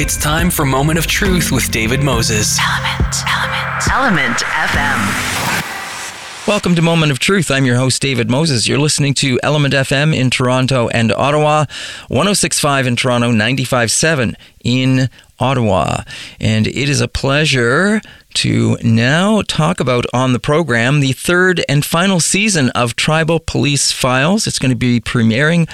It's time for Moment of Truth with David Moses. ELMNT, ELMNT, ELMNT FM. Welcome to Moment of Truth. I'm your host, David Moses. You're listening to ELMNT FM in Toronto and Ottawa, 1065 in Toronto, 957 in Ottawa. And it is a pleasure to now talk about on the program the third and final season of Tribal Police Files. It's going to be premiering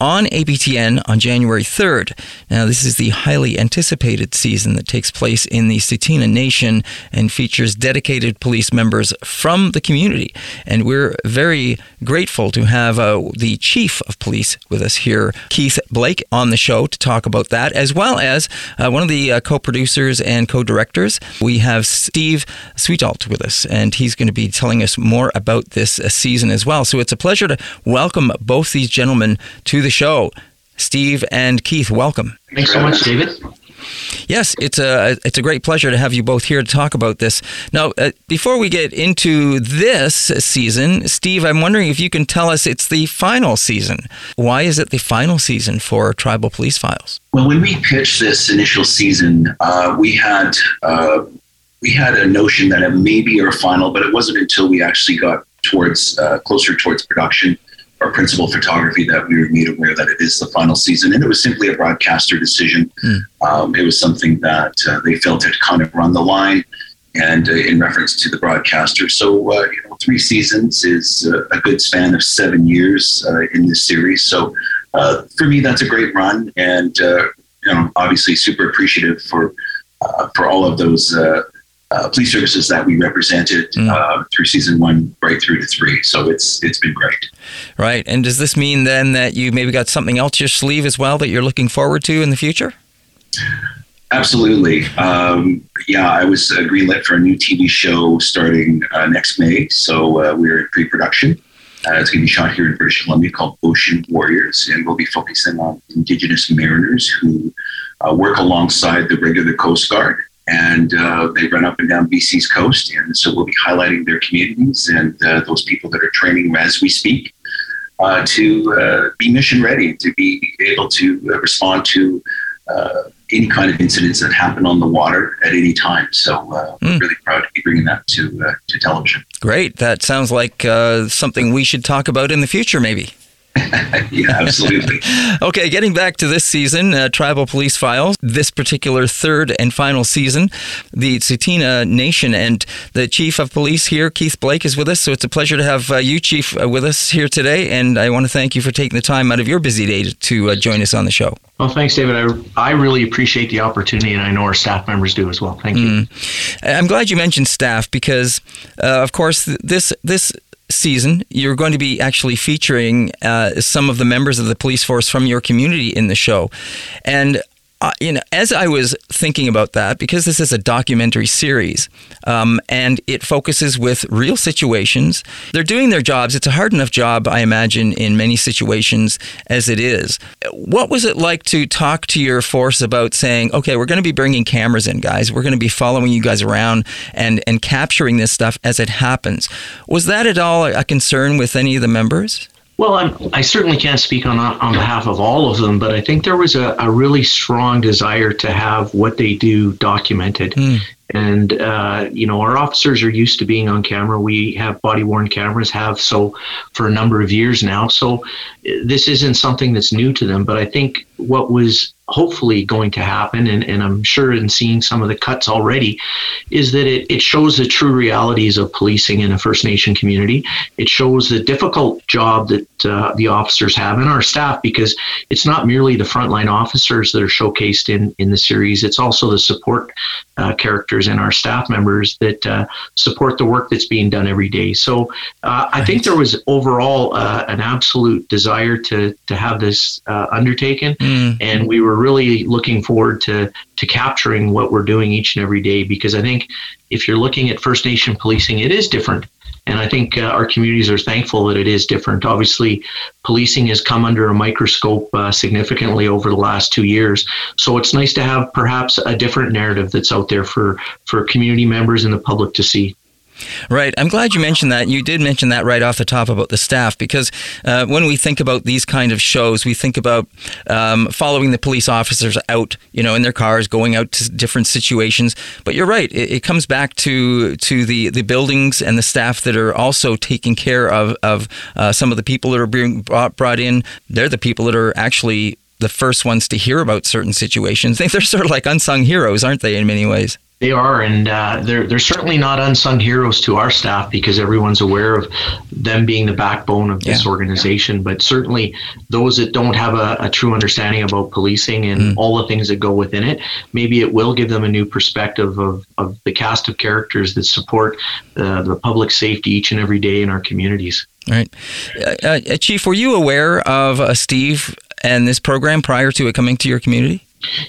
on APTN on January 3rd. Now, this is the highly anticipated season that takes place in the Tsuut'ina Nation and features dedicated police members from the community. And we're very grateful to have uh, the chief of police with us here, Keith Blake, on the show to talk about that, as well as uh, one of the uh, co producers and co directors. We have Steve Sxwithul'txw with us, and he's going to be telling us more about this uh, season as well. So it's a pleasure to welcome both these gentlemen to the show. Steve and Keith, welcome. Thanks so much, David. Yes, it's a it's a great pleasure to have you both here to talk about this. Now, uh, before we get into this season, Steve, I'm wondering if you can tell us it's the final season. Why is it the final season for Tribal Police Files? Well, when we pitched this initial season, uh, we had uh, we had a notion that it may be our final, but it wasn't until we actually got towards uh, closer towards production our principal photography that we were made aware that it is the final season. And it was simply a broadcaster decision. Mm. Um, it was something that uh, they felt had kind of run the line and uh, in reference to the broadcaster. So, uh, you know, three seasons is uh, a good span of seven years uh, in this series. So, uh, for me, that's a great run. And, you know, obviously super appreciative for, for all of those uh, police services that we represented mm. uh, through season one right through to three. So it's it's been great. Right. And does this mean then that you maybe got something else your sleeve as well that you're looking forward to in the future? Absolutely. Um, yeah, I was uh, greenlit for a new TV show starting uh, next May. So uh, we're in pre-production. Uh, it's going to be shot here in British Columbia called Ocean Warriors, and we'll be focusing on Indigenous mariners who uh, work alongside the regular Coast Guard and uh, they run up and down BC's coast. And so we'll be highlighting their communities and uh, those people that are training as we speak uh, to uh, be mission ready, to be able to uh, respond to uh, any kind of incidents that happen on the water at any time. So mm. we're really proud to be bringing that to to television. Great. That sounds like something we should talk about in the future, maybe. yeah, absolutely. okay, getting back to this season, uh, Tribal Police Files, this particular third and final season, the Tsuut'ina Nation and the Chief of Police here, Keith Blake, is with us. So it's a pleasure to have uh, you, Chief, uh, with us here today. And I want to thank you for taking the time out of your busy day to, to uh, join us on the show. Well, thanks, David. I, I really appreciate the opportunity, and I know our staff members do as well. Thank you. Mm. I'm glad you mentioned staff because, uh, of course, this this season, you're going to be actually featuring uh, some of the members of the police force from your community in the show. And uh, you know, as I was thinking about that, because this is a documentary series um, and it focuses with real situations, they're doing their jobs. It's a hard enough job, I imagine, in many situations as it is. What was it like to talk to your force about saying, okay, we're going to be bringing cameras in, guys. We're going to be following you guys around and, and capturing this stuff as it happens. Was that at all a concern with any of the members? Well, I'm, i certainly can't speak on on behalf of all of them, but I think there was a, a really strong desire to have what they do documented. Mm. And, uh, you know, our officers are used to being on camera. We have body worn cameras, have so for a number of years now. So this isn't something that's new to them. But I think what was hopefully going to happen, and, and I'm sure in seeing some of the cuts already, is that it, it shows the true realities of policing in a First Nation community. It shows the difficult job that uh, the officers have and our staff, because it's not merely the frontline officers that are showcased in, in the series, it's also the support uh, characters and our staff members that uh, support the work that's being done every day. So uh, I think there was overall uh, an absolute desire to, to have this uh, undertaken, mm. and we were really looking forward to to capturing what we're doing each and every day because I think if you're looking at First Nation policing, it is different. And I think uh, our communities are thankful that it is different. Obviously, policing has come under a microscope uh, significantly over the last two years. So it's nice to have perhaps a different narrative that's out there for, for community members and the public to see. Right. I'm glad you mentioned that. You did mention that right off the top about the staff because uh, when we think about these kind of shows, we think about um, following the police officers out, you know, in their cars, going out to different situations. But you're right. It, it comes back to to the, the buildings and the staff that are also taking care of, of uh, some of the people that are being brought, brought in. They're the people that are actually the first ones to hear about certain situations. They're sort of like unsung heroes, aren't they, in many ways? They are, and uh, they're they're certainly not unsung heroes to our staff because everyone's aware of them being the backbone of this Yeah. organization. But certainly, those that don't have a, a true understanding about policing and Mm. all the things that go within it, maybe it will give them a new perspective of, of the cast of characters that support the, the public safety each and every day in our communities. Right. Uh, uh, Chief, were you aware of uh, Steve and this program prior to it coming to your community?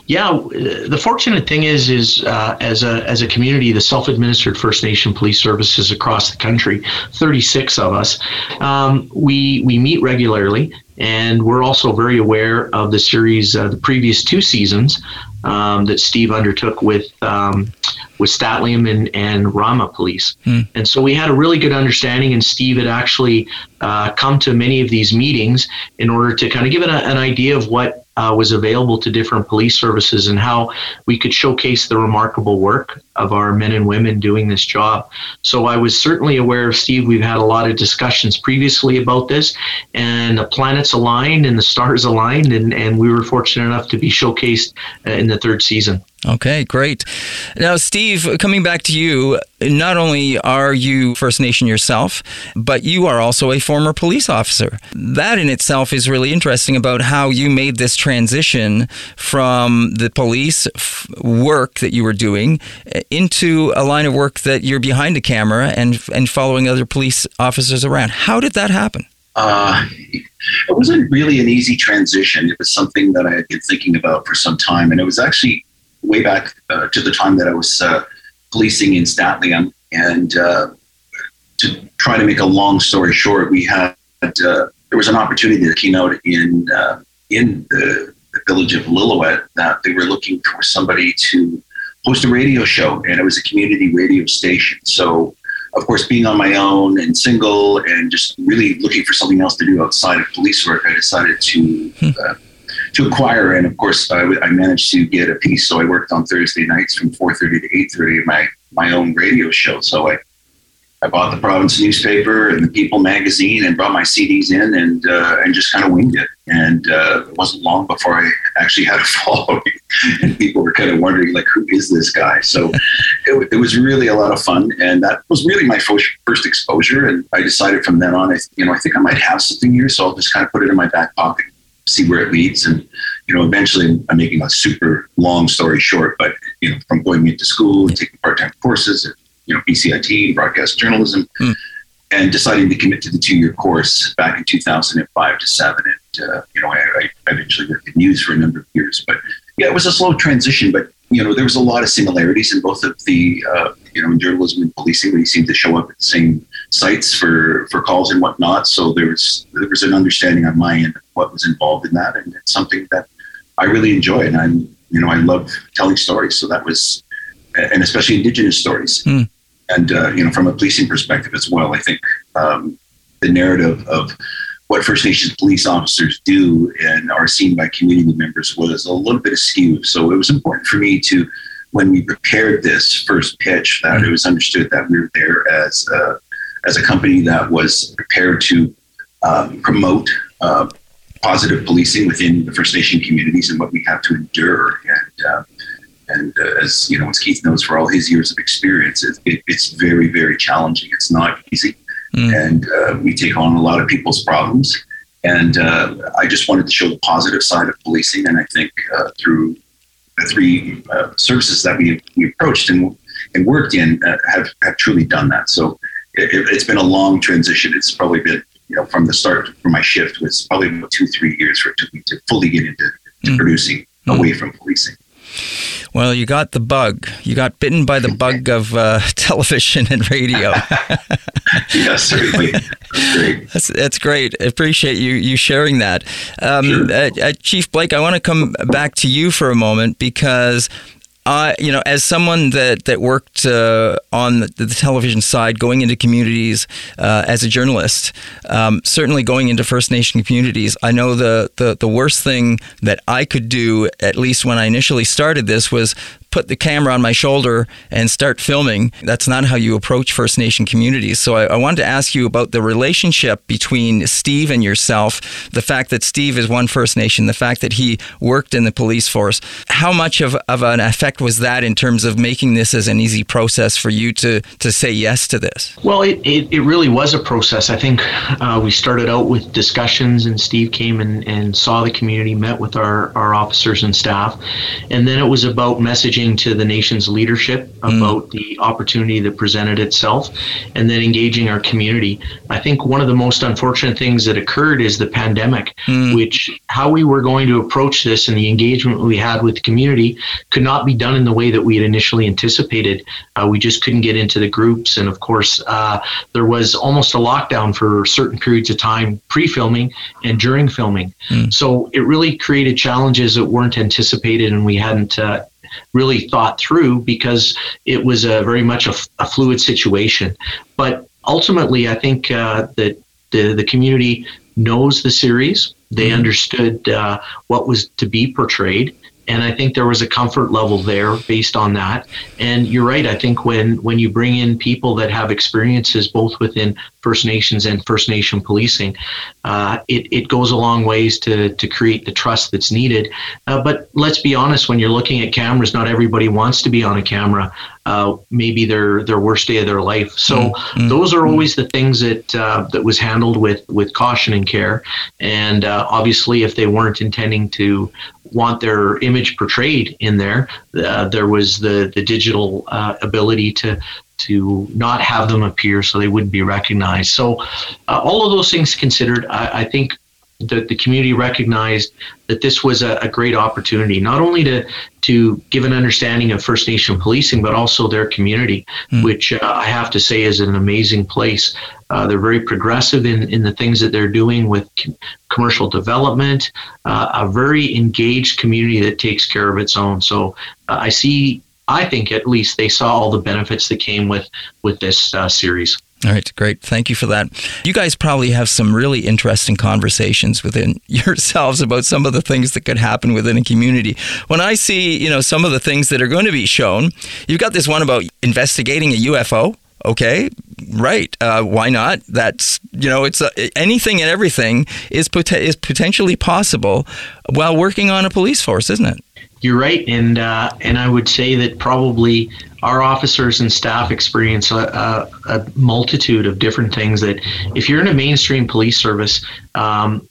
Yeah, uh, the fortunate thing is, is uh, as a as a community, the self-administered First Nation police services across the country, 36 of us, um, we we meet regularly, and we're also very aware of the series, uh, the previous two seasons um, that Steve undertook with um, with Stl'atl'imx and and Rama Police, and so we had a really good understanding. And Steve had actually uh, come to many of these meetings in order to kind of give it a, an idea of what uh, was available to different police services and how we could showcase the remarkable work of our men and women doing this job. So I was certainly aware of Steve. We've had a lot of discussions previously about this, and the planets aligned and the stars aligned, and, and we were fortunate enough to be showcased uh, in the third season. Okay, great. Now, Steve, coming back to you, not only are you First Nation yourself, but you are also a former police officer. That in itself is really interesting about how you made this transition from the police f- work that you were doing into a line of work that you're behind the camera and and following other police officers around. How did that happen? Uh, it wasn't really an easy transition. It was something that I had been thinking about for some time, and it was actually way back uh, to the time that I was uh, policing in Stl'atl'imx. And uh, to try to make a long story short, we had uh, there was an opportunity that came out in uh, in the, the village of Lillooet that they were looking for somebody to host a radio show, and it was a community radio station. So of course, being on my own and single and just really looking for something else to do outside of police work, I decided to uh, to acquire. And of course, I, I managed to get a piece. So I worked on Thursday nights from 4:30 to 8:30 of my my own radio show. So I I bought the province newspaper and the People magazine and brought my CDs in and uh, and just kind of winged it. And uh, it wasn't long before I actually had a following, and people were kind of wondering like, who is this guy? So it, it was really a lot of fun, and that was really my first first exposure. And I decided from then on, I you know I think I might have something here, so I'll just kind of put it in my back pocket, see where it leads, and you know eventually I'm making a super long story short, but you know from going into school and taking part time courses, at, you know BCIT, broadcast journalism, and deciding to commit to the two year course back in 2005 to seven, and uh, you know I, I eventually worked in news for a number of years, but yeah, it was a slow transition, but you know there was a lot of similarities in both of the uh, you know in journalism and policing. We seemed to show up at the same sites for for calls and whatnot. So there was there was an understanding on my end of what was involved in that, and it's something that I really enjoy, and I'm you know I love telling stories. So that was and especially Indigenous stories, Hmm. and uh, you know from a policing perspective as well. I think um, the narrative of what First Nations police officers do and are seen by community members was a little bit askew. So it was important for me to, when we prepared this first pitch, that it was understood that we were there as a, as a company that was prepared to um, promote uh, positive policing within the First Nation communities and what we have to endure. And uh, and uh, as you know, as Keith knows, for all his years of experience, it, it, it's very, very challenging. It's not easy Mm. and uh, we take on a lot of people's problems. And uh, I just wanted to show the positive side of policing, and I think uh, through the three uh, services that we, we approached and and worked in uh, have have truly done that. So it, it's been a long transition. It's probably been you know from the start from my shift was probably about two three years for it took me to fully get into to Mm. producing away from policing. Well, you got the bug. You got bitten by the bug of uh, television and radio. Yes, certainly. That's great. That's, that's great. I appreciate you you sharing that. Um, Sure. uh, uh, Chief Blake, I want to come back to you for a moment because you know, as someone that that worked uh, on the, the, television side, going into communities uh, as a journalist, um, certainly going into First Nation communities, I know the, the the worst thing that I could do, at least when I initially started this, was put the camera on my shoulder and start filming. That's not how you approach First Nation communities. So I, I, wanted to ask you about the relationship between Steve and yourself, the fact that Steve is one First Nation, the fact that he worked in the police force. How much of, of an effect was that in terms of making this as an easy process for you to, to say yes to this? Well, it, it, it really was a process. I think uh, we started out with discussions, and Steve came and, and saw the community, met with our, our officers and staff. And then it was about messaging to the nation's leadership mm. about mm. the opportunity that presented itself and then engaging our community. I think one of the most unfortunate things that occurred is the pandemic, mm. which how we were going to approach this and the engagement we had with the community could not be done in the way that we had initially anticipated. Uh, we just couldn't get into the groups. And of course, uh, there was almost a lockdown for certain periods of time pre filming and during filming. Mm. So it really created challenges that weren't anticipated and we hadn't uh, really thought through because it was a very much a, a fluid situation. But ultimately, I think uh, that the, the community knows the series. They mm-hmm. understood uh, what was to be portrayed and I think there was a comfort level there based on that. And you're right. I think when when you bring in people that have experiences both within First Nations and First Nation policing, uh, it it goes a long ways to to create the trust that's needed. Uh, but let's be honest. When you're looking at cameras, not everybody wants to be on a camera. Uh, maybe their their worst day of their life. So mm-hmm. those are always the things that uh, that was handled with with caution and care. And uh, obviously, if they weren't intending to want their image portrayed in there. Uh, there was the the digital uh, ability to to not have them appear so they wouldn't be recognized. So uh, all of those things considered, I, I think that the community recognized that this was a, a, great opportunity, not only to to give an understanding of First Nation policing, but also their community, mm. which uh, I have to say is an amazing place. Uh, they're very progressive in, in the things that they're doing with commercial development, uh, a very engaged community that takes care of its own. So uh, I see, I think at least they saw all the benefits that came with with this uh, series. All right, great. Thank you for that. You guys probably have some really interesting conversations within yourselves about some of the things that could happen within a community. When I see, you know, some of the things that are going to be shown, you've got this one about investigating a UFO. Okay, right. Uh, why not? That's you know, it's uh, anything and everything is pot- is potentially possible while working on a police force, isn't it? You're right, and uh, and I would say that probably our officers and staff experience a, a, a, multitude of different things that if you're in a mainstream police service, um,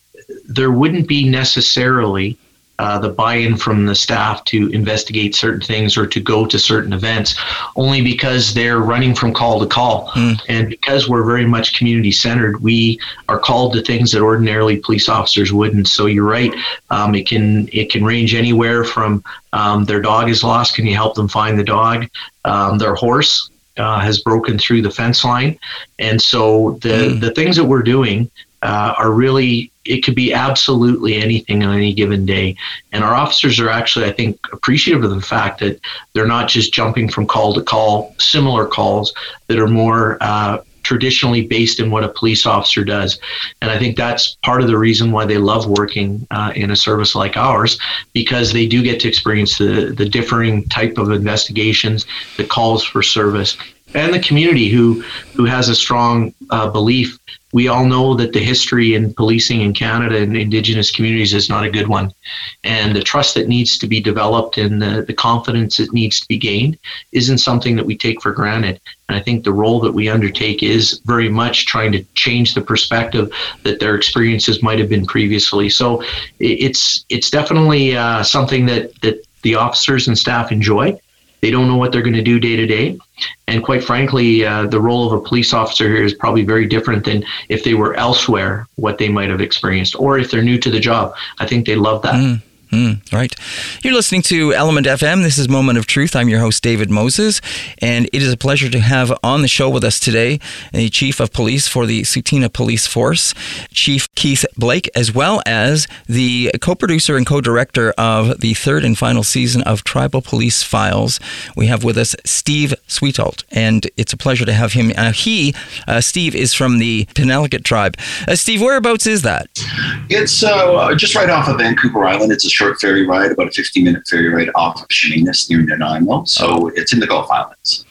there wouldn't be necessarily uh, the buy-in from the staff to investigate certain things or to go to certain events, only because they're running from call to call, mm. and because we're very much community-centered, we are called to things that ordinarily police officers wouldn't. So you're right; um, it can it can range anywhere from um, their dog is lost, can you help them find the dog? Um, their horse uh, has broken through the fence line, and so the mm. the things that we're doing uh, are really it could be absolutely anything on any given day. And our officers are actually i think appreciative of the fact that they're not just jumping from call to call similar calls that are more uh, traditionally based in what a police officer does. And i think that's part of the reason why they love working uh, in a service like ours because they do get to experience the, the differing type of investigations the calls for service and the community who who has a strong uh, belief we all know that the history in policing in Canada and Indigenous communities is not a good one. And the trust that needs to be developed and the, the confidence that needs to be gained isn't something that we take for granted. And I think the role that we undertake is very much trying to change the perspective that their experiences might have been previously. So it's it's definitely uh, something that, that the officers and staff enjoy. They don't know what they're going to do day to day. And quite frankly, uh, the role of a police officer here is probably very different than if they were elsewhere, what they might have experienced, or if they're new to the job. I think they love that. Mm. Mm, right. You're listening to ELMNT FM. This is Moment of Truth. I'm your host, David Moses, and it is a pleasure to have on the show with us today the Chief of Police for the Tsuut'ina Police Force, Chief Keith Blake, as well as the co producer and co director of the third and final season of Tribal Police Files. We have with us Steve Sxwithul'txw, and it's a pleasure to have him. Uh, he, uh, Steve, is from the Penelakut tribe. Uh, Steve, whereabouts is that? It's uh, just right off of Vancouver Island. It's a short ferry ride, about a 50 minute ferry ride off of Chemainus near Nanaimo. So it's in the Gulf Islands.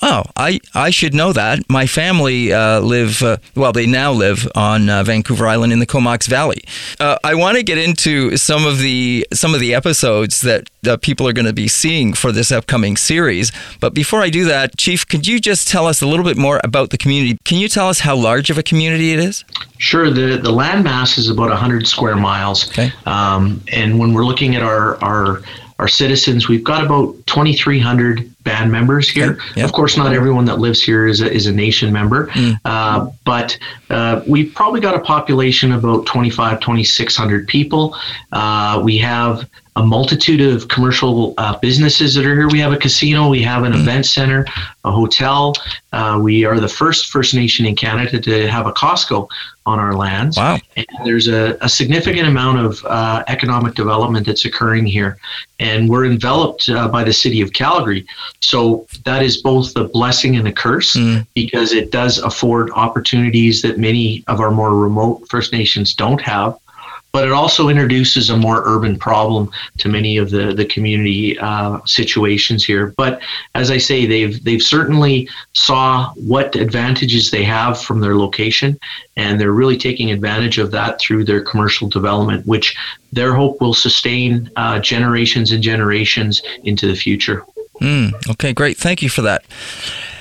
Oh, I, I should know that. My family uh, live, uh, well, they now live on uh, Vancouver Island in the Comox Valley. Uh, I want to get into some of the some of the episodes that people are going to be seeing for this upcoming series. But before I do that, Chief, could you just tell us a little bit more about the community? Can you tell us how large of a community it is? Sure. The the land mass is about 100 square miles. Okay. Um, and when we're looking at our our our citizens. We've got about 2,300 band members here. Of course, not everyone that lives here is a, is a nation member, mm. uh, but uh, we've probably got a population of about 25, 2,600 people. Uh, we have a multitude of commercial uh, businesses that are here. We have a casino, we have an mm event center, a hotel. Uh, we are the first First Nation in Canada to have a Costco on our lands. Wow. And there's a, a significant amount of uh, economic development that's occurring here. And we're enveloped uh, by the city of Calgary. So that is both a blessing and a curse mm. because it does afford opportunities that many of our more remote First Nations don't have but it also introduces a more urban problem to many of the the community uh, situations here. But as I say, they've they've certainly saw what advantages they have from their location, and they're really taking advantage of that through their commercial development, which their hope will sustain uh, generations and generations into the future. Mm, okay, great. Thank you for that.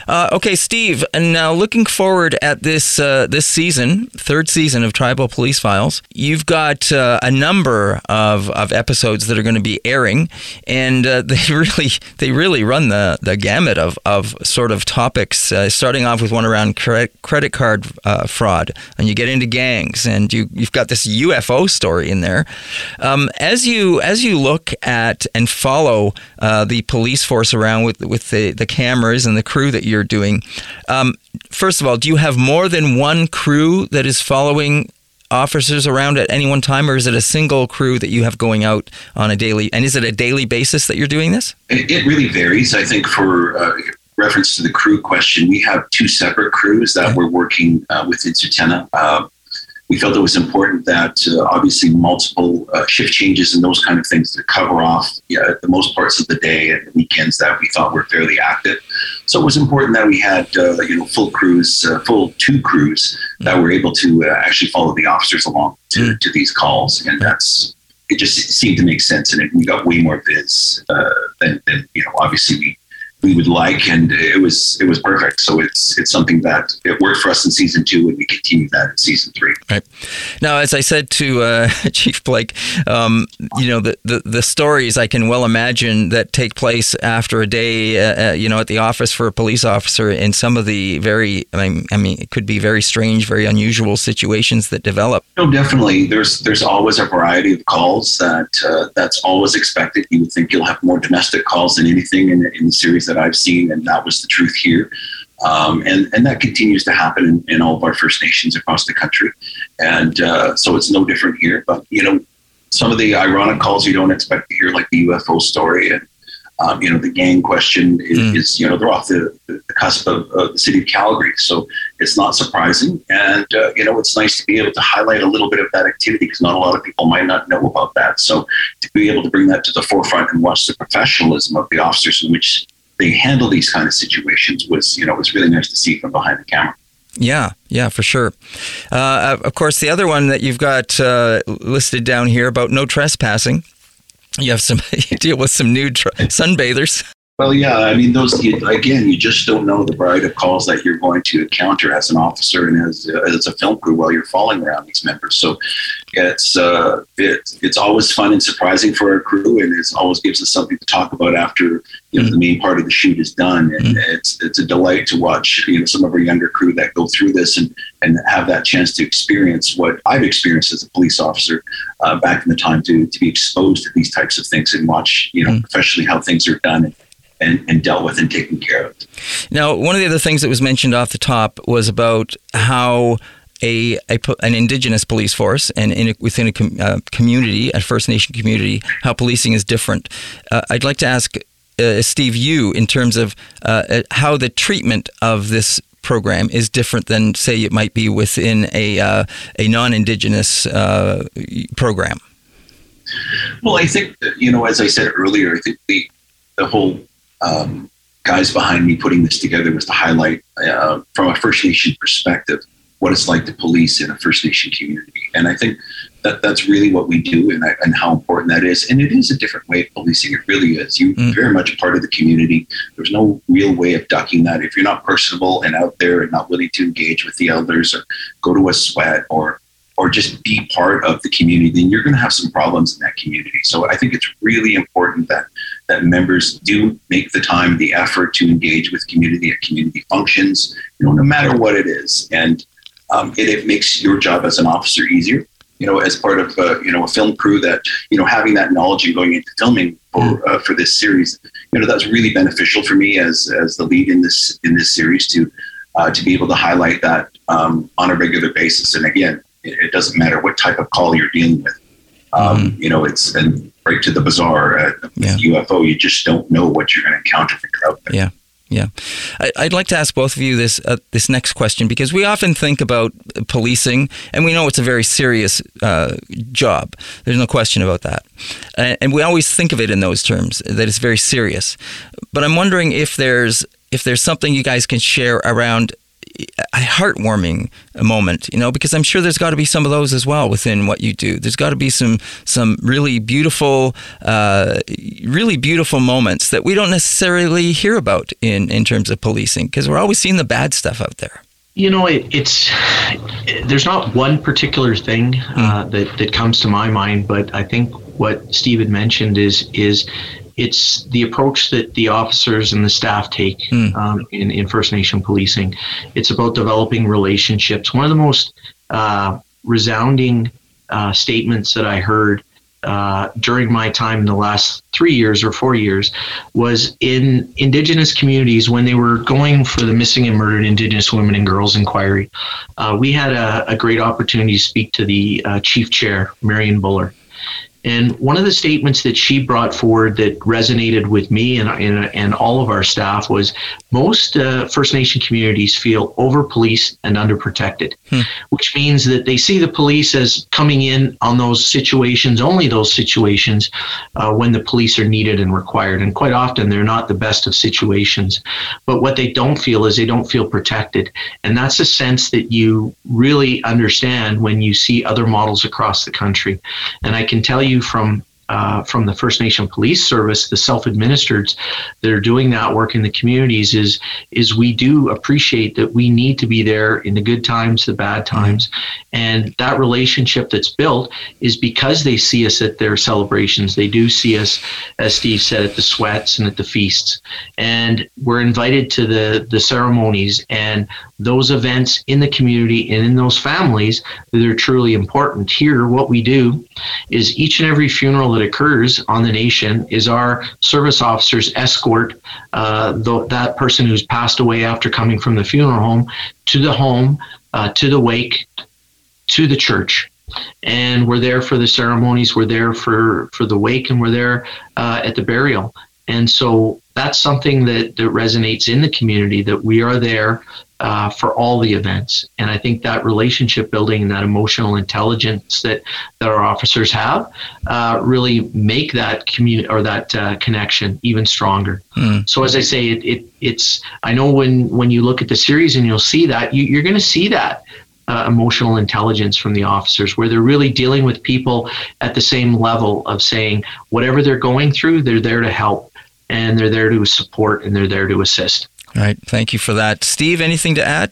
Uh, okay, Steve. And now looking forward at this uh, this season, third season of Tribal Police Files, you've got uh, a number of, of episodes that are going to be airing, and uh, they really they really run the, the gamut of, of sort of topics. Uh, starting off with one around credit credit card uh, fraud, and you get into gangs, and you you've got this UFO story in there. Um, as you as you look at and follow the police force around with with the, the cameras and the crew that you're you're doing. Um, first of all, do you have more than one crew that is following officers around at any one time, or is it a single crew that you have going out on a daily? And is it a daily basis that you're doing this? It, it really varies. I think for uh, reference to the crew question, we have two separate crews that okay. we're working uh, within Tsuut'ina. Uh, we felt it was important that uh, obviously multiple uh, shift changes and those kind of things to cover off yeah, the most parts of the day and the weekends that we thought were fairly active. So it was important that we had uh, you know full crews, uh, full two crews that were able to uh, actually follow the officers along to, mm. to these calls, and that's it. Just seemed to make sense, and it, we got way more biz uh, than, than you know. Obviously, we we would like, and it was it was perfect. So it's it's something that it worked for us in season two, and we continue that in season three. Right now, as I said to uh, Chief Blake, um, you know the, the, the stories I can well imagine that take place after a day, uh, uh, you know, at the office for a police officer, in some of the very, I mean, I mean, it could be very strange, very unusual situations that develop. No, definitely. There's there's always a variety of calls that uh, that's always expected. You would think you'll have more domestic calls than anything in, in the series that I've seen, and that was the truth here. Um, and, and that continues to happen in, in, all of our First Nations across the country. And uh, so it's no different here. But, you know, some of the ironic calls you don't expect to hear, like the UFO story and, um, you know, the gang question is, mm. is you know, they're off the, the cusp of uh, the city of Calgary. So it's not surprising. And, uh, you know, it's nice to be able to highlight a little bit of that activity because not a lot of people might not know about that. So to be able to bring that to the forefront and watch the professionalism of the officers in which they handle these kind of situations was, you know, it was really nice to see from behind the camera. Yeah, yeah, for sure. Uh, of course, the other one that you've got uh, listed down here about no trespassing. You have some, you deal with some nude sunbathers. Well, yeah, I mean, those again, you just don't know the variety of calls that you're going to encounter as an officer and as, as a film crew while you're following around these members. So, it's uh, it, it's always fun and surprising for our crew, and it always gives us something to talk about after you know mm-hmm. the main part of the shoot is done. And mm-hmm. it's it's a delight to watch you know some of our younger crew that go through this and and have that chance to experience what I've experienced as a police officer uh, back in the time to to be exposed to these types of things and watch you know mm-hmm. professionally how things are done. And, and, and dealt with and taken care of. Now, one of the other things that was mentioned off the top was about how a, a, an indigenous police force and in a, within a com, uh, community, a First Nation community, how policing is different. Uh, I'd like to ask uh, Steve you in terms of uh, uh, how the treatment of this program is different than, say, it might be within a uh, a non-indigenous program. Well, I think you know, as I said earlier, I think the the whole um, guys behind me putting this together was to highlight uh, from a First Nation perspective what it's like to police in a First Nation community. And I think that that's really what we do and, I, and how important that is. And it is a different way of policing. It really is. You're mm. very much a part of the community. There's no real way of ducking that. If you're not personable and out there and not willing to engage with the elders or go to a sweat or or just be part of the community, then you're going to have some problems in that community. So I think it's really important that that members do make the time, the effort to engage with community at community functions, you know, no matter what it is, and um, it, it, makes your job as an officer easier. You know, as part of uh, you know a film crew, that you know having that knowledge and going into filming for mm. uh, for this series, you know, that's really beneficial for me as as the lead in this in this series to uh, to be able to highlight that um, on a regular basis. And again, it, it doesn't matter what type of call you're dealing with. Um, mm-hmm. You know, it's and right to the bizarre uh, yeah. UFO. You just don't know what you're going to encounter when you're out there. Yeah. Yeah, I'd like to ask both of you this uh, this next question because we often think about policing, and we know it's a very serious uh, job. There's no question about that, and we always think of it in those terms that it's very serious. But I'm wondering if there's if there's something you guys can share around a heartwarming moment, you know, because I'm sure there's got to be some of those as well within what you do. There's got to be some some really beautiful, uh, really beautiful moments that we don't necessarily hear about in in terms of policing because we're always seeing the bad stuff out there. You know, it, it's there's not one particular thing uh, mm. that that comes to my mind, but I think what Steve had mentioned is is it's the approach that the officers and the staff take mm. um, in, in First Nation policing. It's about developing relationships. One of the most uh, resounding uh, statements that I heard uh, during my time in the last three years or four years was in Indigenous communities when they were going for the missing and murdered Indigenous women and girls inquiry. Uh, we had a, a, great opportunity to speak to the uh, chief chair, Marion Buller. And one of the statements that she brought forward that resonated with me and, and, and all of our staff was most uh, First Nation communities feel over policed and underprotected, hmm. which means that they see the police as coming in on those situations, only those situations uh, when the police are needed and required. And quite often they're not the best of situations. But what they don't feel is they don't feel protected. And that's a sense that you really understand when you see other models across the country. And I can tell you from uh, from the First Nation Police Service, the self-administered that are doing that work in the communities, is is we do appreciate that we need to be there in the good times, the bad times, and that relationship that's built is because they see us at their celebrations. They do see us, as Steve said, at the sweats and at the feasts, and we're invited to the the ceremonies and those events in the community and in those families that are truly important. Here, what we do is each and every funeral that occurs on the nation is our service officers escort uh, the, that person who's passed away after coming from the funeral home to the home, uh, to the wake, to the church. And we're there for the ceremonies we're there for for the wake and we're there uh, at the burial. And so that's something that, that resonates in the community that we are there uh, for all the events. And I think that relationship building and that emotional intelligence that, that our officers have uh, really make that community or that uh, connection even stronger. Mm. So as I say, it, it, it's I know when when you look at the series and you'll see that you, you're going to see that. Uh, emotional intelligence from the officers, where they're really dealing with people at the same level of saying whatever they're going through, they're there to help and they're there to support and they're there to assist. All right. Thank you for that. Steve, anything to add?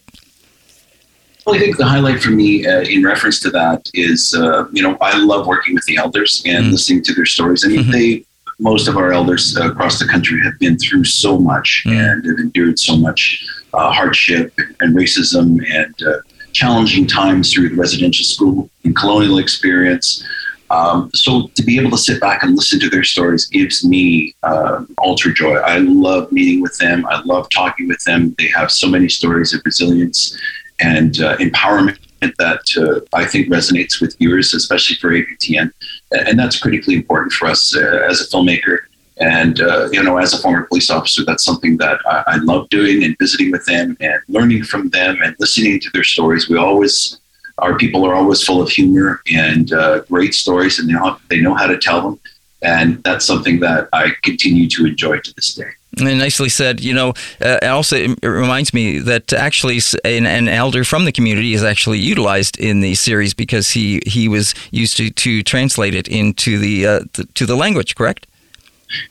Well, I think the highlight for me uh, in reference to that is, uh, you know, I love working with the elders and Mm. listening to their stories. I mean, Mhm. they, most of our elders uh, across the country have been through so much Mm. and have endured so much uh, hardship and racism and uh, challenging times through the residential school and colonial experience. Um, so to be able to sit back and listen to their stories gives me uh, ultra joy. I love meeting with them. I love talking with them. They have so many stories of resilience and uh, empowerment that uh, I think resonates with viewers, especially for APTN. And that's critically important for us uh, as a filmmaker. And, uh, you know, as a former police officer, that's something that I, I love doing and visiting with them and learning from them and listening to their stories. We always, our people are always full of humor and uh, great stories, and they know, they know how to tell them. And that's something that I continue to enjoy to this day. And nicely said. You know, uh, also it reminds me that actually an, an elder from the community is actually utilized in the series because he he was used to, to translate it into the, uh, the to the language. Correct?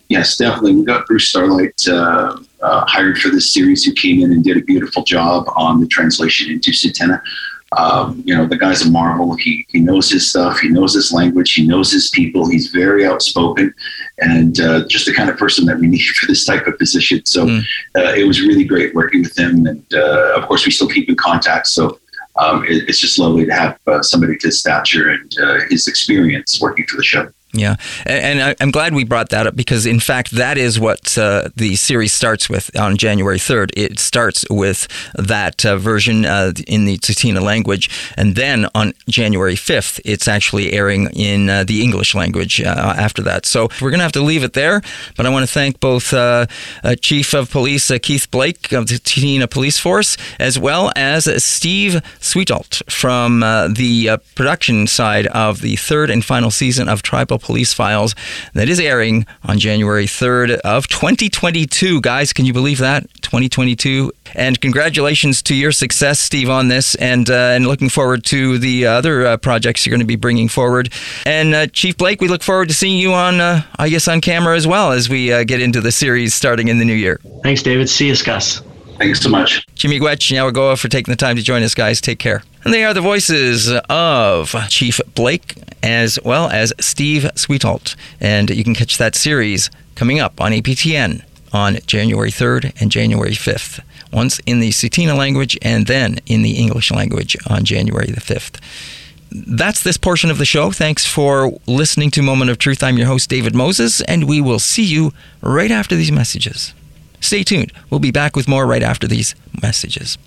Yes, definitely. We got Bruce Starlight uh, uh, hired for this series, who came in and did a beautiful job on the translation into Tsuut'ina. Um, you know, the guy's a marvel. He he knows his stuff. He knows his language. He knows his people. He's very outspoken, and uh, just the kind of person that we need for this type of position. So Mm. uh, it was really great working with him, and uh, of course, we still keep in contact. So. Um, it, it's just lovely to have uh, somebody to his stature and uh, his experience working for the show. Yeah, and, and I'm glad we brought that up because, in fact, that is what uh, the series starts with on January 3rd. It starts with that uh, version uh, in the Tsuut'ina language, and then on January 5th, it's actually airing in uh, the English language uh, after that. So we're going to have to leave it there, but I want to thank both uh, Chief of Police Keith Blake of the Tsuut'ina Police Force, as well as Steve Sxwithul'txw from the production side of the third and final season of Tribal Police Files that is airing on January 3rd of 2022. Guys, can you believe that? 2022. And congratulations to your success, Steve, on this, and uh, and looking forward to the other uh, projects you're going to be bringing forward. And uh, Chief Blake, we look forward to seeing you on, uh, I guess, on camera as well as we uh, get into the series starting in the new year. Thanks, David. See you, Gus. Thanks so much. Chi-miigwech, Yawagoa for taking the time to join us, guys. Take care. And they are the voices of Chief Blake as well as Steve Sxwithul'txw. And you can catch that series coming up on APTN on January 3rd and January 5th. Once in the Tsuut'ina language and then in the English language on January the 5th. That's this portion of the show. Thanks for listening to Moment of Truth. I'm your host, David Moses, and we will see you right after these messages. Stay tuned. We'll be back with more right after these messages.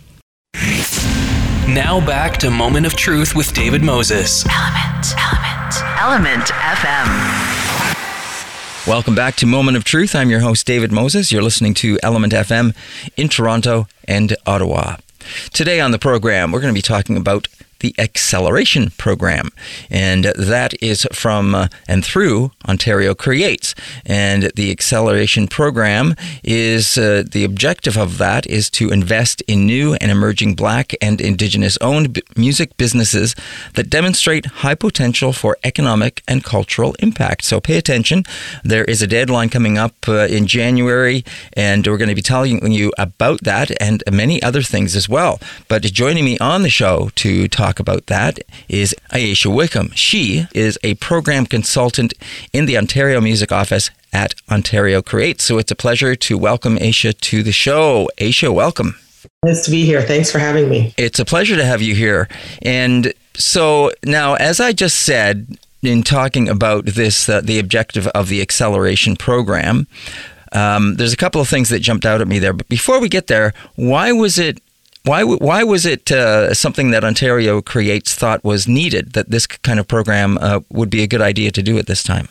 Now back to Moment of Truth with David Moses. ELMNT. ELMNT. ELMNT FM. Welcome back to Moment of Truth. I'm your host, David Moses. You're listening to ELMNT FM in Toronto and Ottawa. Today on the program, we're going to be talking about the Acceleration Program, and that is from uh, and through Ontario Creates. And the Acceleration Program is uh, the objective of that is to invest in new and emerging Black and Indigenous owned b- music businesses that demonstrate high potential for economic and cultural impact. So pay attention. There is a deadline coming up uh, in January, and we're going to be telling you about that and many other things as well. But joining me on the show to talk about that is Aisha Wickham. She is a program consultant in the Ontario Music Office at Ontario Create. So it's a pleasure to welcome Aisha to the show. Aisha, welcome. Nice to be here. Thanks for having me. It's a pleasure to have you here. And so now, as I just said in talking about this, uh, the objective of the acceleration program, um, there's a couple of things that jumped out at me there. But before we get there, why was it? Why, why was it uh, something that Ontario Creates thought was needed, that this kind of program uh, would be a good idea to do at this time?